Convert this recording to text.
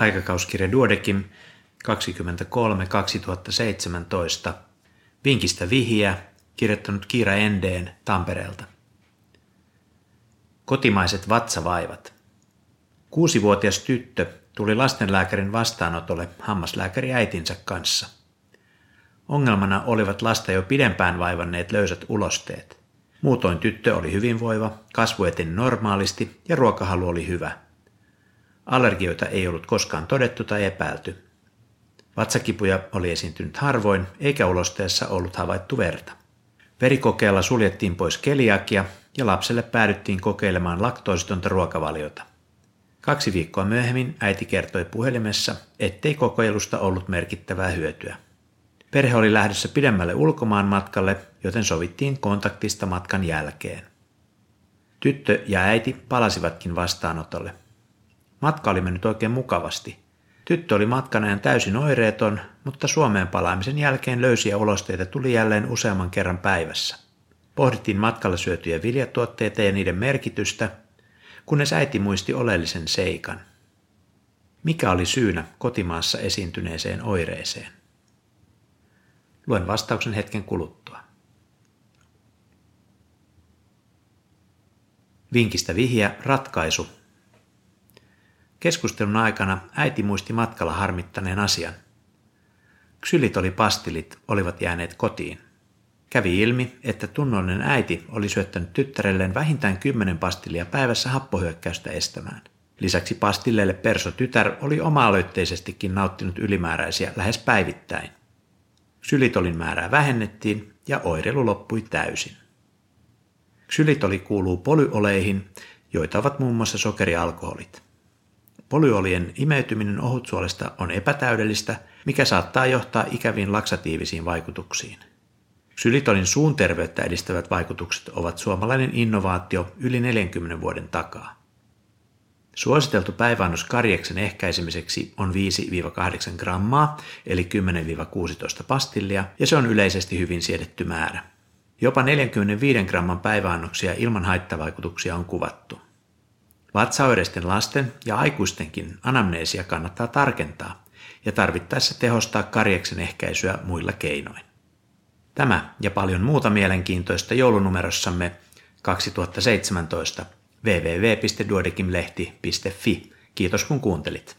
aikakauskirja Duodekim 23-2017, Vinkistä vihiä, kirjoittanut Kiira Endeen Tampereelta. Kotimaiset vatsavaivat. Kuusivuotias tyttö tuli lastenlääkärin vastaanotolle hammaslääkäri äitinsä kanssa. Ongelmana olivat lasta jo pidempään vaivanneet löysät ulosteet. Muutoin tyttö oli hyvinvoiva, kasvu eteni normaalisti ja ruokahalu oli hyvä. Allergioita ei ollut koskaan todettu tai epäilty. Vatsakipuja oli esiintynyt harvoin, eikä ulosteessa ollut havaittu verta. Verikokeella suljettiin pois keliakia ja lapselle päädyttiin kokeilemaan laktoositonta ruokavaliota. Kaksi viikkoa myöhemmin äiti kertoi puhelimessa, ettei kokeilusta ollut merkittävää hyötyä. Perhe oli lähdössä pidemmälle ulkomaan matkalle, joten sovittiin kontaktista matkan jälkeen. Tyttö ja äiti palasivatkin vastaanotolle. Matka oli mennyt oikein mukavasti. Tyttö oli matkan ajan täysin oireeton, mutta Suomeen palaamisen jälkeen löysiä ulosteita tuli jälleen useamman kerran päivässä. Pohdittiin matkalla syötyjä viljatuotteita ja niiden merkitystä, kunnes äiti muisti oleellisen seikan. Mikä oli syynä kotimaassa esiintyneeseen oireeseen? Luen vastauksen hetken kuluttua. Vinkistä vihja ratkaisu. Keskustelun aikana äiti muisti matkalla harmittaneen asian. Ksylitolipastillit olivat jääneet kotiin. Kävi ilmi, että tunnollinen äiti oli syöttänyt tyttärelleen vähintään kymmenen pastillia päivässä happohyökkäystä estämään. Lisäksi pastilleille perso tytär oli oma-aloitteisestikin nauttinut ylimääräisiä lähes päivittäin. Ksylitolin määrää vähennettiin ja oireilu loppui täysin. Ksylitoli kuuluu polyoleihin, joita ovat muun muassa sokerialkoholit. Polyolien imeytyminen ohutsuolesta on epätäydellistä, mikä saattaa johtaa ikäviin laksatiivisiin vaikutuksiin. Ksylitolin suun terveyttä edistävät vaikutukset ovat suomalainen innovaatio yli 40 vuoden takaa. Suositeltu päiväannos karjeksen ehkäisemiseksi on 5-8 grammaa, eli 10-16 pastillia, ja se on yleisesti hyvin siedetty määrä. Jopa 45 gramman päiväannoksia ilman haittavaikutuksia on kuvattu. Vatsaoireisten lasten ja aikuistenkin anamneesia kannattaa tarkentaa ja tarvittaessa tehostaa karjeksen ehkäisyä muilla keinoin. Tämä ja paljon muuta mielenkiintoista joulunumerossamme 2017 www.duodekimlehti.fi. Kiitos kun kuuntelit.